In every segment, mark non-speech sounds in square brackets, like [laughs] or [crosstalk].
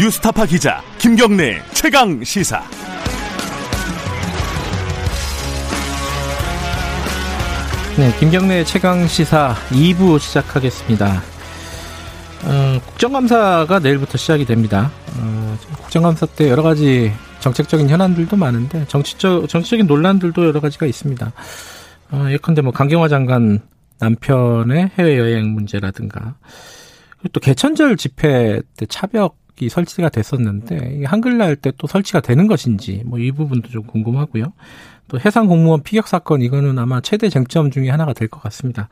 뉴스타파 기자 김경래 최강 시사. 네, 김경래 최강 시사 2부 시작하겠습니다. 어, 국정감사가 내일부터 시작이 됩니다. 어, 국정감사 때 여러 가지 정책적인 현안들도 많은데 정치적 정치적인 논란들도 여러 가지가 있습니다. 어, 예컨대 뭐 강경화 장관 남편의 해외 여행 문제라든가 또 개천절 집회 때 차벽 이 설치가 됐었는데 한글날 때 또 설치가 되는 것인지 뭐 이 부분도 좀 궁금하고요. 또 해상 공무원 피격 사건 이거는 아마 최대 쟁점 중에 하나가 될 것 같습니다.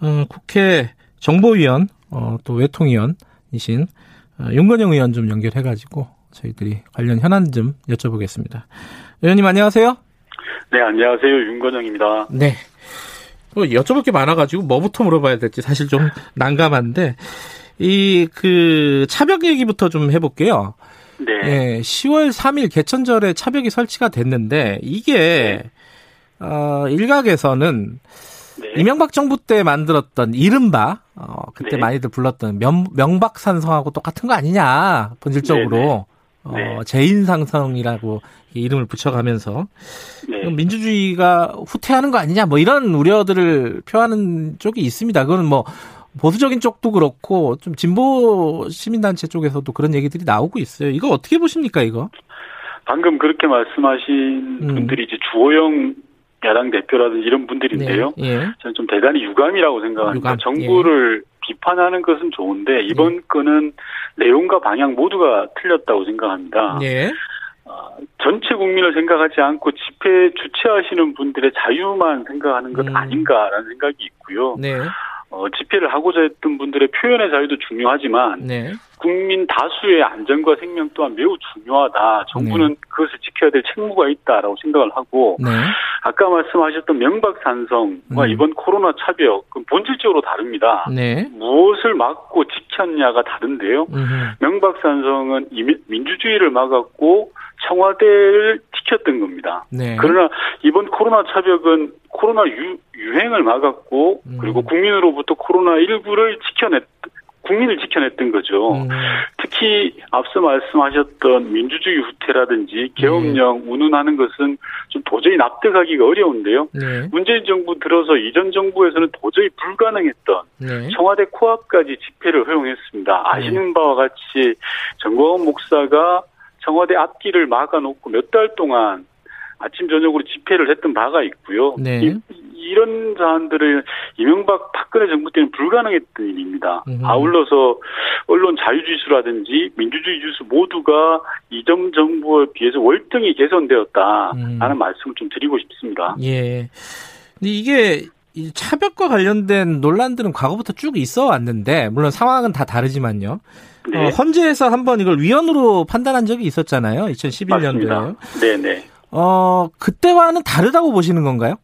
어, 국회 정보위원 어, 또 외통위원이신 어, 윤건영 의원 좀 연결해가지고 저희들이 관련 현안 좀 여쭤보겠습니다. 의원님 안녕하세요. 네 안녕하세요 윤건영입니다. 네. 뭐 여쭤볼 게 많아가지고 뭐부터 물어봐야 될지 사실 좀 난감한데 이 그 차벽 얘기부터 좀 해볼게요. 네. 예, 10월 3일 개천절에 차벽이 설치가 됐는데 이게 네. 어, 일각에서는 네. 이명박 정부 때 만들었던 이른바 어, 그때 네. 많이들 불렀던 명, 명박산성하고 똑같은 거 아니냐 본질적으로 어, 네. 재인상성이라고 이름을 붙여가면서 네. 민주주의가 후퇴하는 거 아니냐 뭐 이런 우려들을 표하는 쪽이 있습니다. 그거는 뭐 보수적인 쪽도 그렇고 좀 진보 시민단체 쪽에서도 그런 얘기들이 나오고 있어요. 이거 어떻게 보십니까 이거? 방금 그렇게 말씀하신 음. 분들이 이제 주호영 야당 대표라든지 이런 분들인데요. 네. 예. 저는 좀 대단히 유감이라고 생각합니다. 유감, 예. 정부를 비판하는 것은 좋은데 이번 건은 내용과 방향 모두가 틀렸다고 생각합니다. 예. 어, 전체 국민을 생각하지 않고 집회 주최하시는 분들의 자유만 생각하는 것 음. 아닌가라는 생각이 있고요. 네. 어, 집회를 하고자 했던 분들의 표현의 자유도 중요하지만 네. 국민 다수의 안전과 생명 또한 매우 중요하다. 정부는 네. 그것을 지켜야 될 책무가 있다라고 생각을 하고 네. 아까 말씀하셨던 명박산성과 음. 이번 코로나 차벽 그 본질적으로 다릅니다. 네. 무엇을 막고 지켰냐가 다른데요. 음흠. 명박산성은 민주주의를 막았고 청와대를 지켰던 겁니다. 네. 그러나 이번 코로나 차벽은 코로나 유, 유행을 막았고 음. 그리고 국민으로부터 코로나 19를 지켜냈 국민을 지켜냈던 거죠. 음. 특히 앞서 말씀하셨던 민주주의 후퇴라든지 계엄령 네. 운운하는 것은 좀 도저히 납득하기가 어려운데요. 네. 문재인 정부 들어서 이전 정부에서는 도저히 불가능했던 네. 청와대 코앞까지 집회를 허용했습니다. 아시는 바와 같이 정광훈 목사가 청와대 앞길을 막아놓고 몇 달 동안 아침 저녁으로 집회를 했던 바가 있고요. 네. 이, 런 사안들을 이명박 박근혜 정부 때는 불가능했던 일입니다. 음흠. 아울러서 언론 자유지수라든지 민주주의 지수 모두가 이전 정부에 비해서 월등히 개선되었다라는 음. 말씀을 좀 드리고 싶습니다. 예. 근데 이게 이 차벽과 관련된 논란들은 과거부터 쭉 있어 왔는데 물론 상황은 다 다르지만요. 네. 어, 헌재에서 한번 이걸 위헌으로 판단한 적이 있었잖아요. 2011년도에요. 맞습니다. 네네. 어, 그때와는 다르다고 보시는 건가요?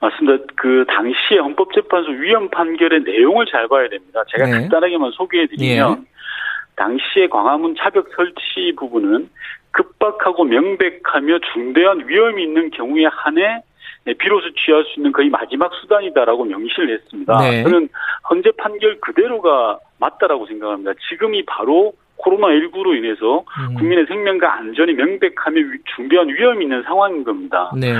맞습니다. 그 당시에 헌법재판소 위헌 판결의 내용을 잘 봐야 됩니다. 제가 네. 간단하게만 소개해드리면 예. 당시에 광화문 차벽 설치 부분은 급박하고 명백하며 중대한 위험이 있는 경우에 한해 네, 비로소 취할 수 있는 거의 마지막 수단이다라고 명시를 했습니다. 네. 저는 헌재 판결 그대로가 맞다라고 생각합니다. 지금이 바로 코로나19로 인해서 음. 국민의 생명과 안전이 명백하며 위- 중대한 위험이 있는 상황인 겁니다. 네.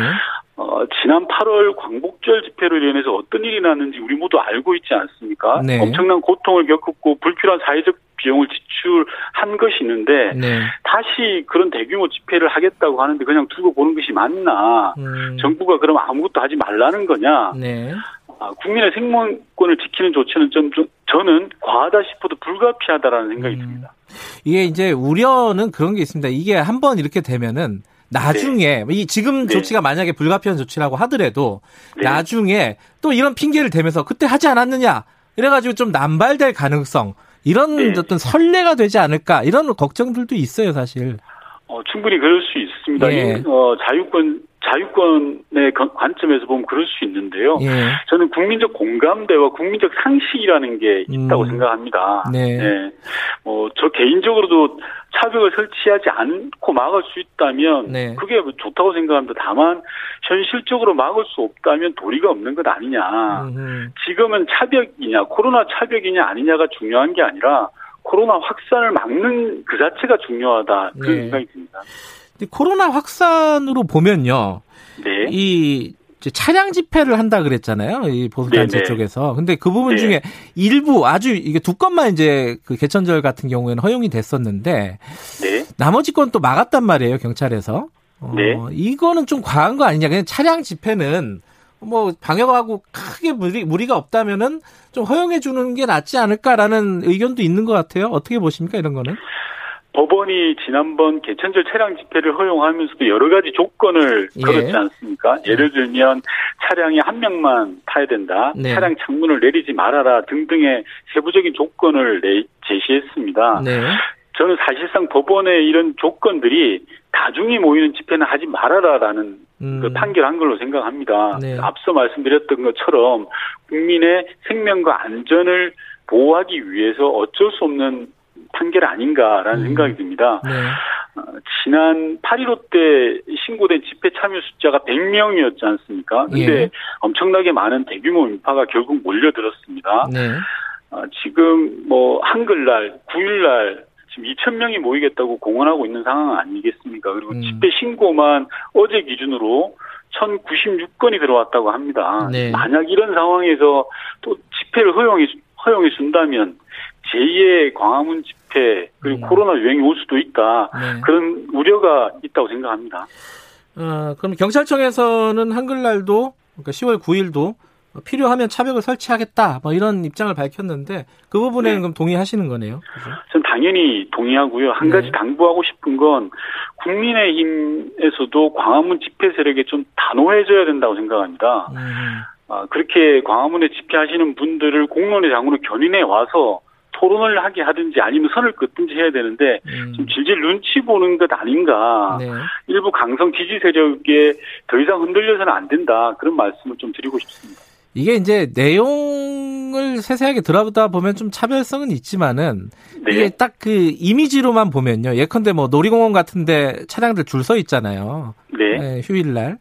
어, 지난 8월 광복절 집회로 인해서 어떤 일이 났는지 우리 모두 알고 있지 않습니까? 네. 엄청난 고통을 겪었고 불필요한 사회적 비용을 지출한 것이 있는데 네. 다시 그런 대규모 집회를 하겠다고 하는데 그냥 두고 보는 것이 맞나? 음. 정부가 그럼 아무것도 하지 말라는 거냐? 네. 아, 국민의 생명권을 지키는 조치는 좀, 좀 저는 과하다 싶어도 불가피하다라는 생각이 음. 듭니다. 이게 이제 우려는 그런 게 있습니다. 이게 한번 이렇게 되면은 나중에 이 지금 네. 조치가 만약에 불가피한 조치라고 하더라도 네. 나중에 또 이런 핑계를 대면서 그때 하지 않았느냐 이래가지고 좀 남발될 가능성 이런 네. 어떤 선례가 되지 않을까 이런 걱정들도 있어요 사실. 어, 충분히 그럴 수 있습니다. 예. 이, 어, 자유권, 자유권의 관- 관점에서 보면 그럴 수 있는데요. 예. 저는 국민적 공감대와 국민적 상식이라는 게 있다고 음. 생각합니다. 네. 예. 뭐, 저 개인적으로도 차벽을 설치하지 않고 막을 수 있다면 네. 그게 좋다고 생각합니다. 다만 현실적으로 막을 수 없다면 도리가 없는 것 아니냐. 음, 지금은 차벽이냐 코로나 차벽이냐 아니냐가 중요한 게 아니라 코로나 확산을 막는 그 자체가 중요하다 그런 네. 생각이 듭니다. 코로나 확산으로 보면요. 네. 이 차량 집회를 한다 그랬잖아요. 이 보수단체 네네. 쪽에서. 근데 그 부분 네. 중에 일부 아주 이게 두 건만 이제 그 개천절 같은 경우에는 허용이 됐었는데 네. 나머지 건 또 막았단 말이에요. 경찰에서. 어, 네. 이거는 좀 과한 거 아니냐. 그냥 차량 집회는 뭐 방역하고 크게 무리, 무리가 없다면은 좀 허용해 주는 게 낫지 않을까라는 의견도 있는 것 같아요. 어떻게 보십니까 이런 거는? 법원이 지난번 개천절 차량 집회를 허용하면서도 여러 가지 조건을 예. 걸었지 않습니까? 예를 들면 차량이 한 명만 타야 된다, 네. 차량 창문을 내리지 말아라 등등의 세부적인 조건을 내, 제시했습니다. 네. 저는 사실상 법원의 이런 조건들이 다중이 모이는 집회는 하지 말아라라는 음. 그 판결한 걸로 생각합니다. 네. 앞서 말씀드렸던 것처럼 국민의 생명과 안전을 보호하기 위해서 어쩔 수 없는 판결 아닌가라는 음. 생각이 듭니다. 네. 어, 지난 8.15 때 신고된 집회 참여 숫자가 100명이었지 않습니까? 근데 예. 엄청나게 많은 대규모 인파가 결국 몰려들었습니다. 네. 어, 지금 뭐 한글날, 9일날 지금 2,000명이 모이겠다고 공언하고 있는 상황 아니겠습니까? 그리고 음. 집회 신고만 어제 기준으로 1,096건이 들어왔다고 합니다. 네. 만약 이런 상황에서 또 집회를 허용해, 허용해 준다면 제2의 광화문 집회 그리고 음. 코로나 유행이 올 수도 있다. 네. 그런 우려가 있다고 생각합니다. 어, 그럼 경찰청에서는 한글날도 그러니까 10월 9일도 필요하면 차벽을 설치하겠다 뭐 이런 입장을 밝혔는데 그 부분에는 네. 그럼 동의하시는 거네요. 그죠? 전 당연히 동의하고요. 한 네. 가지 당부하고 싶은 건 국민의힘에서도 광화문 집회 세력에 좀 단호해져야 된다고 생각합니다. 음, 아, 그렇게 광화문에 집회하시는 분들을 공론의 장으로 견인해 와서 토론을 하게 하든지 아니면 선을 긋든지 해야 되는데 음. 좀 질질 눈치 보는 것 아닌가. 네. 일부 강성 지지 세력에 더 이상 흔들려서는 안 된다. 그런 말씀을 좀 드리고 싶습니다. 이게 이제 내용을 세세하게 들어보다 보면 좀 차별성은 있지만은 이게 네. 딱그 이미지로만 보면요. 예컨대 뭐 놀이공원 같은데 차량들 줄 서 있잖아요. 네. 네, 휴일날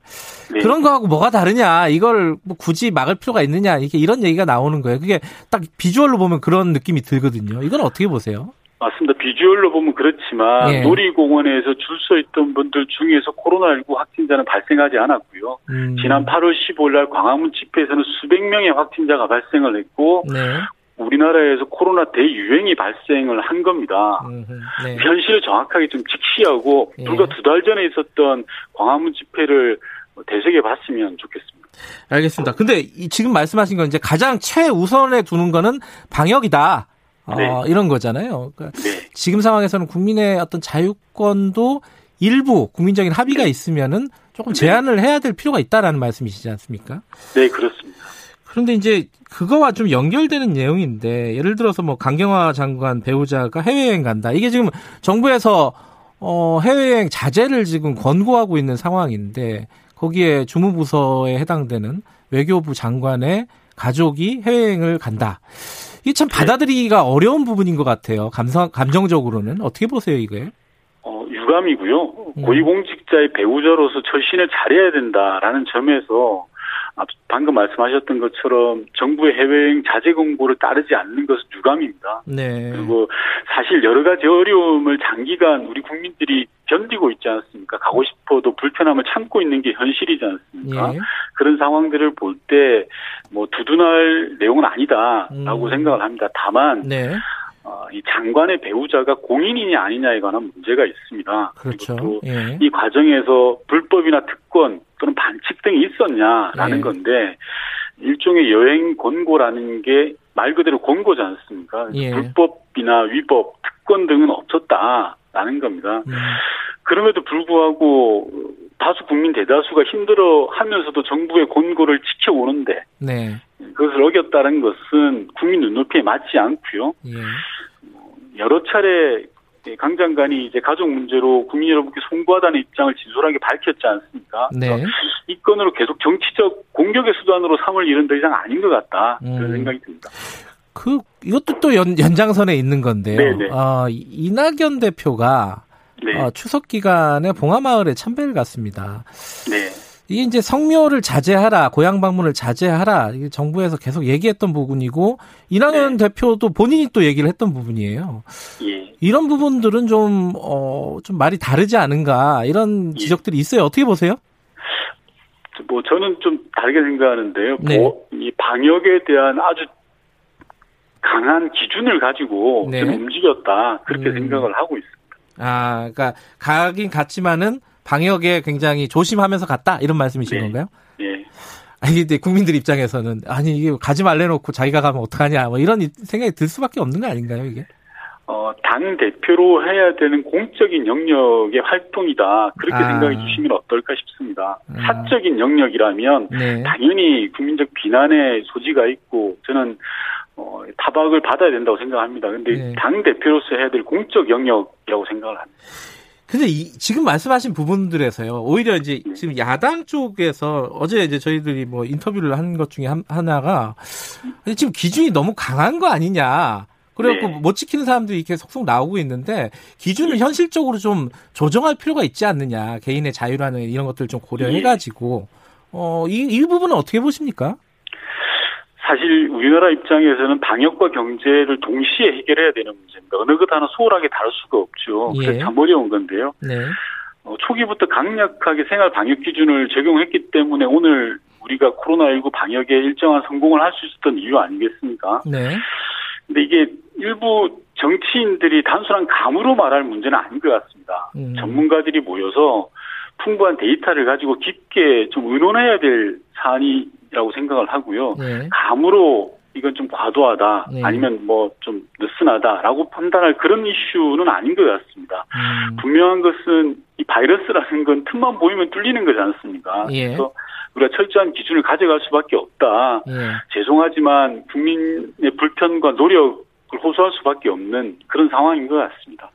네. 그런 거하고 뭐가 다르냐? 이걸 뭐 굳이 막을 필요가 있느냐? 이게 이런 얘기가 나오는 거예요. 그게 딱 비주얼로 보면 그런 느낌이 들거든요. 이건 어떻게 보세요? 맞습니다. 비주얼로 보면 그렇지만 예. 놀이공원에서 줄 서 있던 분들 중에서 코로나19 확진자는 발생하지 않았고요. 음, 지난 8월 15일 날 광화문 집회에서는 수백 명의 확진자가 발생을 했고 네. 우리나라에서 코로나 대유행이 발생을 한 겁니다. 음, 네. 현실을 정확하게 좀 직시하고 예. 불과 두 달 전에 있었던 광화문 집회를 되새겨 봤으면 좋겠습니다. 알겠습니다. 근데 이 지금 말씀하신 건 이제 가장 최우선에 두는 거는 방역이다. 어, 네. 이런 거잖아요. 그러니까 네. 지금 상황에서는 국민의 어떤 자유권도 일부 국민적인 합의가 있으면은 조금 제한을 해야 될 필요가 있다라는 말씀이시지 않습니까? 네, 그렇습니다. 그런데 이제 그거와 좀 연결되는 내용인데 예를 들어서 뭐 강경화 장관 배우자가 해외여행 간다. 이게 지금 정부에서 어 해외여행 자제를 지금 권고하고 있는 상황인데 거기에 주무부서에 해당되는 외교부 장관의 가족이 해외여행을 간다. 이게 참 받아들이기가 어려운 부분인 것 같아요. 감성 감정적으로는 어떻게 보세요 이거에? 어, 유감이고요. 음. 고위공직자의 배우자로서 절신을 잘해야 된다라는 점에서 앞- 방금 말씀하셨던 것처럼 정부의 해외여행 자제 공고를 따르지 않는 것은 유감입니다. 네. 그리고 사실 여러 가지 어려움을 장기간 우리 국민들이 견디고 있지 않습니까? 가고 싶어도 불편함을 참고 있는 게 현실이지 않습니까? 예. 그런 상황들을 볼 때 뭐 두둔할 내용은 아니다라고 음. 생각을 합니다. 다만 네. 어, 이 장관의 배우자가 공인이냐 아니냐에 관한 문제가 있습니다. 그렇죠. 그리고 또 예. 이 과정에서 불법이나 특권 또는 반칙 등 이 있었냐라는 네. 건데 일종의 여행 권고라는 게 말 그대로 권고지 않습니까? 예. 불법이나 위법, 특권 등은 없었다라는 겁니다. 음. 그럼에도 불구하고 다수 국민 대다수가 힘들어 하면서도 정부의 권고를 지켜오는데 네. 그것을 어겼다는 것은 국민 눈높이에 맞지 않고요. 예. 여러 차례 강 장관이 이제 가족 문제로 국민 여러분께 송구하다는 입장을 진솔하게 밝혔지 않습니까? 네. 이 건으로 계속 정치적 공격의 수단으로 삼을 일은 더 이상 아닌 것 같다 그런 음. 생각이 듭니다. 그 이것도 또 연, 연장선에 있는 건데요. 네네. 어, 이- 이낙연 대표가 네, 어, 추석 기간에 봉하마을에 참배를 갔습니다. 네, 이게 이제 성묘를 자제하라, 고향 방문을 자제하라, 이게 정부에서 계속 얘기했던 부분이고, 이낙연 네. 대표도 본인이 또 얘기를 했던 부분이에요. 예. 이런 부분들은 좀, 어, 좀 말이 다르지 않은가, 이런 예. 지적들이 있어요. 어떻게 보세요? 뭐, 저는 좀 다르게 생각하는데요. 네. 뭐, 이 방역에 대한 아주 강한 기준을 가지고 네. 좀 움직였다. 그렇게 음. 생각을 하고 있습니다. 아, 그러니까 가긴 갔지만은 방역에 굉장히 조심하면서 갔다 이런 말씀이신 네. 건가요? 네. 아니 근데 국민들 입장에서는 아니 이게 가지 말래 놓고 자기가 가면 어떡하냐 뭐 이런 생각이 들 수밖에 없는 거 아닌가요 이게? 어, 당 대표로 해야 되는 공적인 영역의 활동이다. 그렇게 아. 생각해 주시면 어떨까 싶습니다. 음. 사적인 영역이라면 네. 당연히 국민적 비난의 소지가 있고 저는 어, 타박을 받아야 된다고 생각합니다. 근데 네. 당 대표로서 해야 될 공적 영역이라고 생각을 합니다. 근데 이, 지금 말씀하신 부분들에서요. 오히려 이제 네. 지금 야당 쪽에서 어제 이제 저희들이 뭐 인터뷰를 한 것 중에 한, 하나가 지금 기준이 너무 강한 거 아니냐. 그래갖고 네. 못 지키는 사람들이 이렇게 속속 나오고 있는데 기준을 네. 현실적으로 좀 조정할 필요가 있지 않느냐. 개인의 자유라는 이런 것들 좀 고려해가지고 어, 이, 이 부분은 어떻게 보십니까? 사실 우리나라 입장에서는 방역과 경제를 동시에 해결해야 되는 문제입니다. 어느 것 하나 소홀하게 다룰 수가 없죠. 예. 그래서 참 어려운 건데요. 네. 어, 초기부터 강력하게 생활 방역 기준을 적용했기 때문에 오늘 우리가 코로나19 방역에 일정한 성공을 할 수 있었던 이유 아니겠습니까? 네. 근데 이게 일부 정치인들이 단순한 감으로 말할 문제는 아닌 것 같습니다. 음. 전문가들이 모여서 풍부한 데이터를 가지고 깊게 좀 의논해야 될 사안이 라고 생각을 하고요. 네. 감으로 이건 좀 과도하다 네. 아니면 뭐 좀 느슨하다라고 판단할 그런 이슈는 아닌 것 같습니다. 음. 분명한 것은 이 바이러스라는 건 틈만 보이면 뚫리는 거지 않습니까? 예. 그래서 우리가 철저한 기준을 가져갈 수밖에 없다. 예. 죄송하지만 국민의 불편과 노력을 호소할 수밖에 없는 그런 상황인 것 같습니다.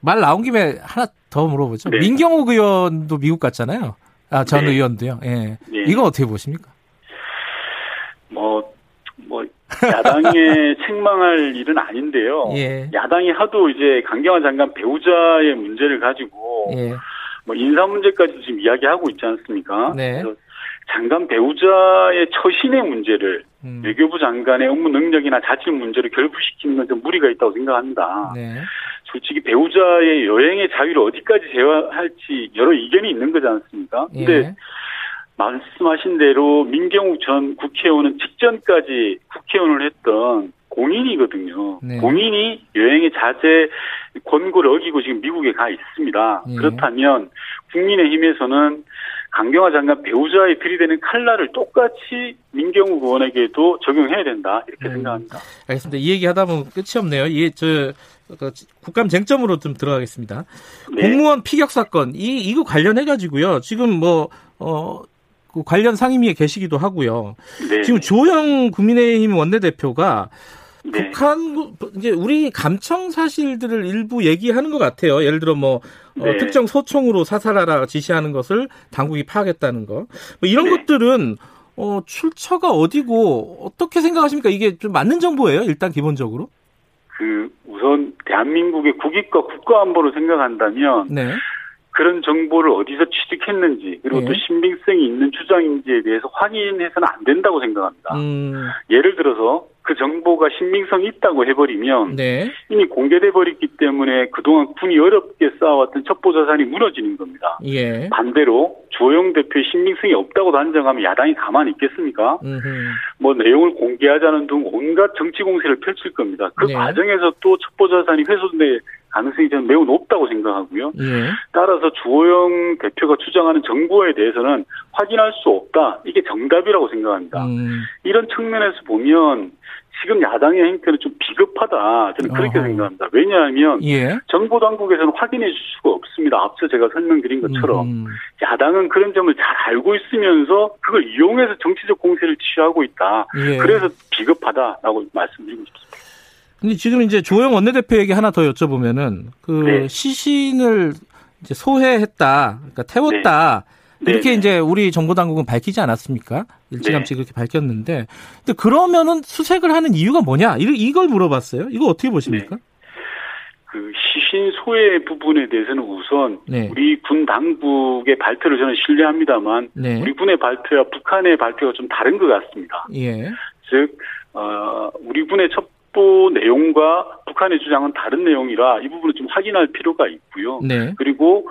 말 나온 김에 하나 더 물어보죠. 네. 민경욱 의원도 미국 갔잖아요. 아, 전 네. 의원도요. 예. 네. 이건 어떻게 보십니까? 뭐, 뭐, 야당에 [laughs] 책망할 일은 아닌데요. 예. 야당이 하도 이제 강경화 장관 배우자의 문제를 가지고 예. 뭐 인사 문제까지 지금 이야기하고 있지 않습니까? 네. 장관 배우자의 처신의 문제를 음. 외교부 장관의 업무 능력이나 자질 문제를 결부시키는 건 좀 무리가 있다고 생각합니다. 네. 솔직히 배우자의 여행의 자유를 어디까지 제어할지 여러 이견이 있는 거지 않습니까? 근데 예. 말씀하신 대로 민경욱 전 국회의원은 직전까지 국회의원을 했던 공인이거든요. 네. 공인이 여행의 자제 권고를 어기고 지금 미국에 가 있습니다. 네. 그렇다면 국민의힘에서는 강경화 장관 배우자에 들이대는 칼날을 똑같이 민경욱 의원에게도 적용해야 된다 이렇게 음. 생각합니다. 알겠습니다. 이 얘기 하다 보면 끝이 없네요. 이저 국감 쟁점으로 좀 들어가겠습니다. 네. 공무원 피격 사건 이 이거 관련해 가지고요. 지금 뭐어 그 관련 상임위에 계시기도 하고요. 네. 지금 조영 국민의힘 원내대표가 네. 북한 이제 우리 감청 사실들을 일부 얘기하는 것 같아요. 예를 들어 뭐 어, 네. 어, 특정 소총으로 사살하라 지시하는 것을 당국이 파악했다는 거. 뭐 이런 네. 것들은 어, 출처가 어디고 어떻게 생각하십니까? 이게 좀 맞는 정보예요. 일단 기본적으로. 그 우선 대한민국의 국익과 국가 안보를 생각한다면 네. 그런 정보를 어디서 취득했는지 그리고 네. 또 신빙성이 있는 주장인지에 대해서 확인해서는 안 된다고 생각합니다. 음. 예를 들어서 그 정보가 신빙성이 있다고 해버리면 네. 이미 공개돼 버렸기 때문에 그동안 군이 어렵게 쌓아왔던 첩보 자산이 무너지는 겁니다. 예. 반대로 조영 대표의 신빙성이 없다고 단정하면 야당이 가만히 있겠습니까? 음흠. 뭐 내용을 공개하자는 등 온갖 정치 공세를 펼칠 겁니다. 그 네. 과정에서 또 첩보 자산이 훼손될 가능성이 저는 매우 높다고 생각하고요. 예. 따라서 주호영 대표가 주장하는 정보에 대해서는 확인할 수 없다. 이게 정답이라고 생각합니다. 음. 이런 측면에서 보면 지금 야당의 행태는 좀 비겁하다. 저는 그렇게 어허. 생각합니다. 왜냐하면 예. 정보 당국에서는 확인해 줄 수가 없습니다. 앞서 제가 설명드린 것처럼 음. 야당은 그런 점을 잘 알고 있으면서 그걸 이용해서 정치적 공세를 취하고 있다. 예. 그래서 비겁하다라고 말씀드리고 싶습니다. 근데 지금 이제 조영 원내대표에게 하나 더 여쭤보면은 그 네. 시신을 이제 소해했다, 그러니까 태웠다. 네. 이렇게 네 이제 우리 정보 당국은 밝히지 않았습니까? 일찌감치 네. 그렇게 밝혔는데, 근데 그러면은 수색을 하는 이유가 뭐냐? 이걸 물어봤어요. 이거 어떻게 보십니까? 네. 그 주신 소외 부분에 대해서는 우선 네. 우리 군 당국의 발표를 저는 신뢰합니다만 네. 우리 군의 발표와 북한의 발표가 좀 다른 것 같습니다. 예. 즉 어, 우리 군의 첩보 내용과 북한의 주장은 다른 내용이라 이 부분을 좀 확인할 필요가 있고요. 네. 그리고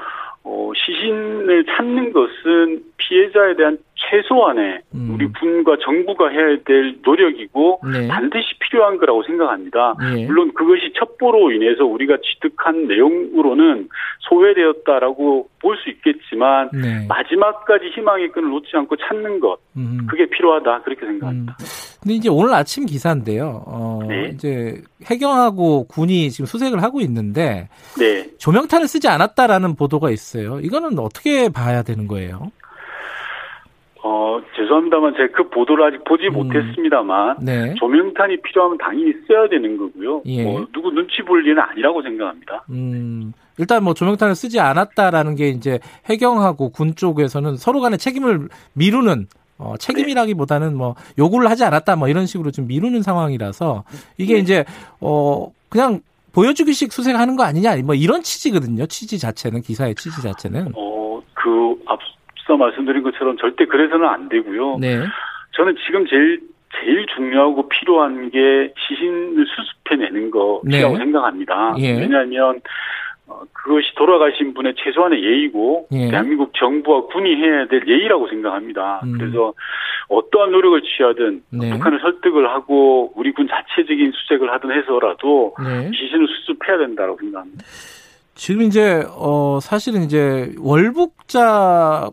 어, 시신을 찾는 것은 피해자에 대한 최소한의 음. 우리 군과 정부가 해야 될 노력이고 네. 반드시 필요한 거라고 생각합니다. 예. 물론 그것이 첩보로 인해서 우리가 취득한 내용으로는 소외되었다라고 볼 수 있겠지만 네. 마지막까지 희망의 끈을 놓지 않고 찾는 것 음. 그게 필요하다 그렇게 음. 생각합니다. 근데 이제 오늘 아침 기사인데요. 어, 네. 이제 해경하고 군이 지금 수색을 하고 있는데 네. 조명탄을 쓰지 않았다라는 보도가 있어요. 이거는 어떻게 봐야 되는 거예요? 어, 죄송합니다만 제가 그 보도를 아직 보지 음. 못했습니다만 네. 조명탄이 필요하면 당연히 써야 되는 거고요. 예. 뭐 누구 눈치 볼 일은 아니라고 생각합니다. 음, 일단 뭐 조명탄을 쓰지 않았다라는 게 이제 해경하고 군 쪽에서는 서로 간의 책임을 미루는 어, 책임이라기보다는 뭐 요구를 하지 않았다 뭐 이런 식으로 좀 미루는 상황이라서 이게 네. 이제 어 그냥 보여주기식 수색하는 거 아니냐 뭐 이런 취지거든요. 취지 자체는 기사의 취지 자체는. 어, 그 앞서 말씀드린 것처럼 절대 그래서는 안 되고요. 네. 저는 지금 제일 제일 중요하고 필요한 게 시신을 수습해내는 것이라고 네. 생각합니다. 예. 왜냐하면 어, 그것이 돌아가신 분의 최소한의 예의고 예. 대한민국 정부와 군이 해야 될 예의라고 생각합니다. 음. 그래서 어떠한 노력을 취하든 네. 북한을 설득을 하고 우리 군 자체적인 수색을 하든 해서라도 네. 시신을 수습해야 된다고 생각합니다. 지금 이제 어 사실은 이제 월북자이냐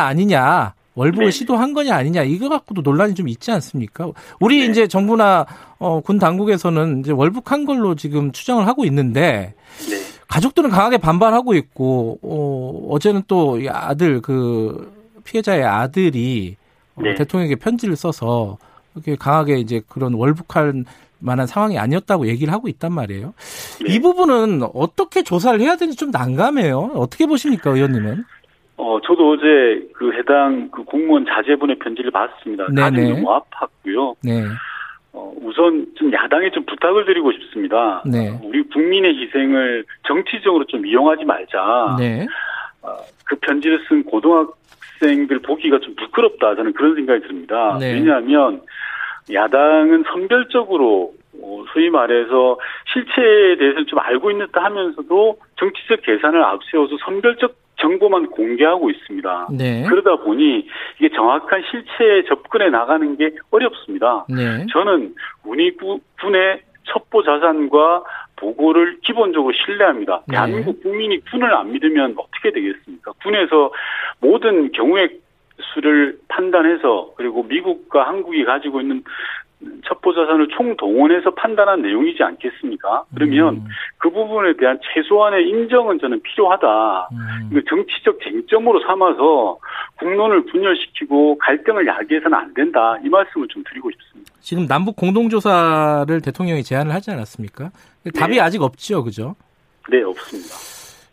아니냐 월북을 네. 시도한 거냐 아니냐 이거 갖고도 논란이 좀 있지 않습니까? 우리 네. 이제 정부나 어, 군 당국에서는 이제 월북한 걸로 지금 추정을 하고 있는데 네. 가족들은 강하게 반발하고 있고 어, 어제는 또이 아들 그 피해자의 아들이 어, 네. 대통령에게 편지를 써서 이렇게 강하게 이제 그런 월북할 만한 상황이 아니었다고 얘기를 하고 있단 말이에요. 네. 이 부분은 어떻게 조사를 해야 되는지 좀 난감해요. 어떻게 보십니까, 의원님은? 어, 저도 어제 그 해당 그 공무원 자제분의 편지를 봤습니다. 네네. 가슴이 너무 아팠고요. 네, 어, 우선 좀 야당에 좀 부탁을 드리고 싶습니다. 네. 어, 우리 국민의 희생을 정치적으로 좀 이용하지 말자. 네, 어, 그 편지를 쓴 고등학생들 보기가 좀 부끄럽다. 저는 그런 생각이 듭니다. 네. 왜냐하면 야당은 선별적으로 어, 소위 말해서 실체에 대해서 좀 알고 있는 듯 하면서도 정치적 계산을 앞세워서 선별적 정보만 공개하고 있습니다. 네, 그러다 보니 이게 정확한 실체에 접근해 나가는 게 어렵습니다. 네, 저는 우리 구- 군의 첩보 자산과 보고를 기본적으로 신뢰합니다. 네. 대한민국 국민이 군을 안 믿으면 어떻게 되겠습니까? 군에서 모든 경우의 수를 판단해서 그리고 미국과 한국이 가지고 있는 첩보 자산을 총동원해서 판단한 내용이지 않겠습니까? 그러면 음, 그 부분에 대한 최소한의 인정은 저는 필요하다. 음, 이거 정치적 쟁점으로 삼아서 국론을 분열시키고 갈등을 야기해서는 안 된다. 이 말씀을 좀 드리고 싶습니다. 지금 남북 공동조사를 대통령이 제안을 하지 않았습니까? 답이 네. 아직 없죠, 그죠? 네, 없습니다.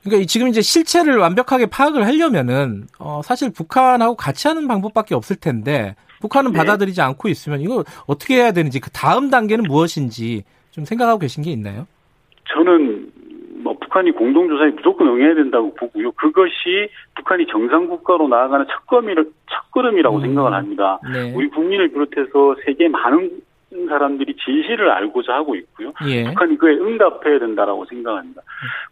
그러니까 이- 지금 이제 실체를 완벽하게 파악을 하려면은 어, 사실 북한하고 같이 하는 방법밖에 없을 텐데 북한은 네. 받아들이지 않고 있으면 이거 어떻게 해야 되는지 그 다음 단계는 무엇인지 좀 생각하고 계신 게 있나요? 저는 뭐 북한이 공동조사에 무조건 응해야 된다고 보고요. 그것이 북한이 정상 국가로 나아가는 첫걸음이라, 첫걸음이라고 음. 생각을 합니다. 네. 우리 국민을 비롯해서 세계 많은 사람들이 진실을 알고자 하고 있고요. 예. 북한이 그에 응답해야 된다라고 생각합니다.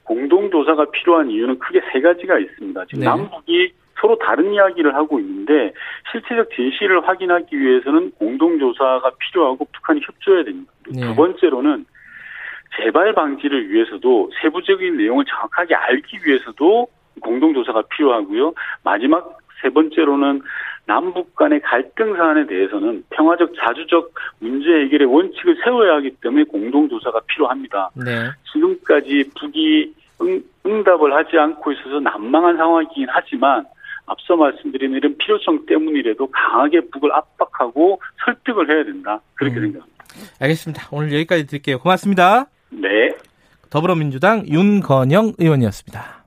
공동조사가 필요한 이유는 크게 세 가지가 있습니다. 지금 네. 남북이 서로 다른 이야기를 하고 있는데 실체적 진실을 확인하기 위해서는 공동조사가 필요하고 북한이 협조해야 됩니다. 네. 두 번째로는 재발 방지를 위해서도 세부적인 내용을 정확하게 알기 위해서도 공동조사가 필요하고요. 마지막 세 번째로는 남북 간의 갈등 사안에 대해서는 평화적 자주적 문제 해결의 원칙을 세워야 하기 때문에 공동조사가 필요합니다. 네. 지금까지 북이 응, 응답을 하지 않고 있어서 난망한 상황이긴 하지만 앞서 말씀드린 이런 필요성 때문이라도 강하게 북을 압박하고 설득을 해야 된다. 그렇게 음. 생각합니다. 알겠습니다. 오늘 여기까지 드릴게요. 고맙습니다. 네. 더불어민주당 윤건영 의원이었습니다.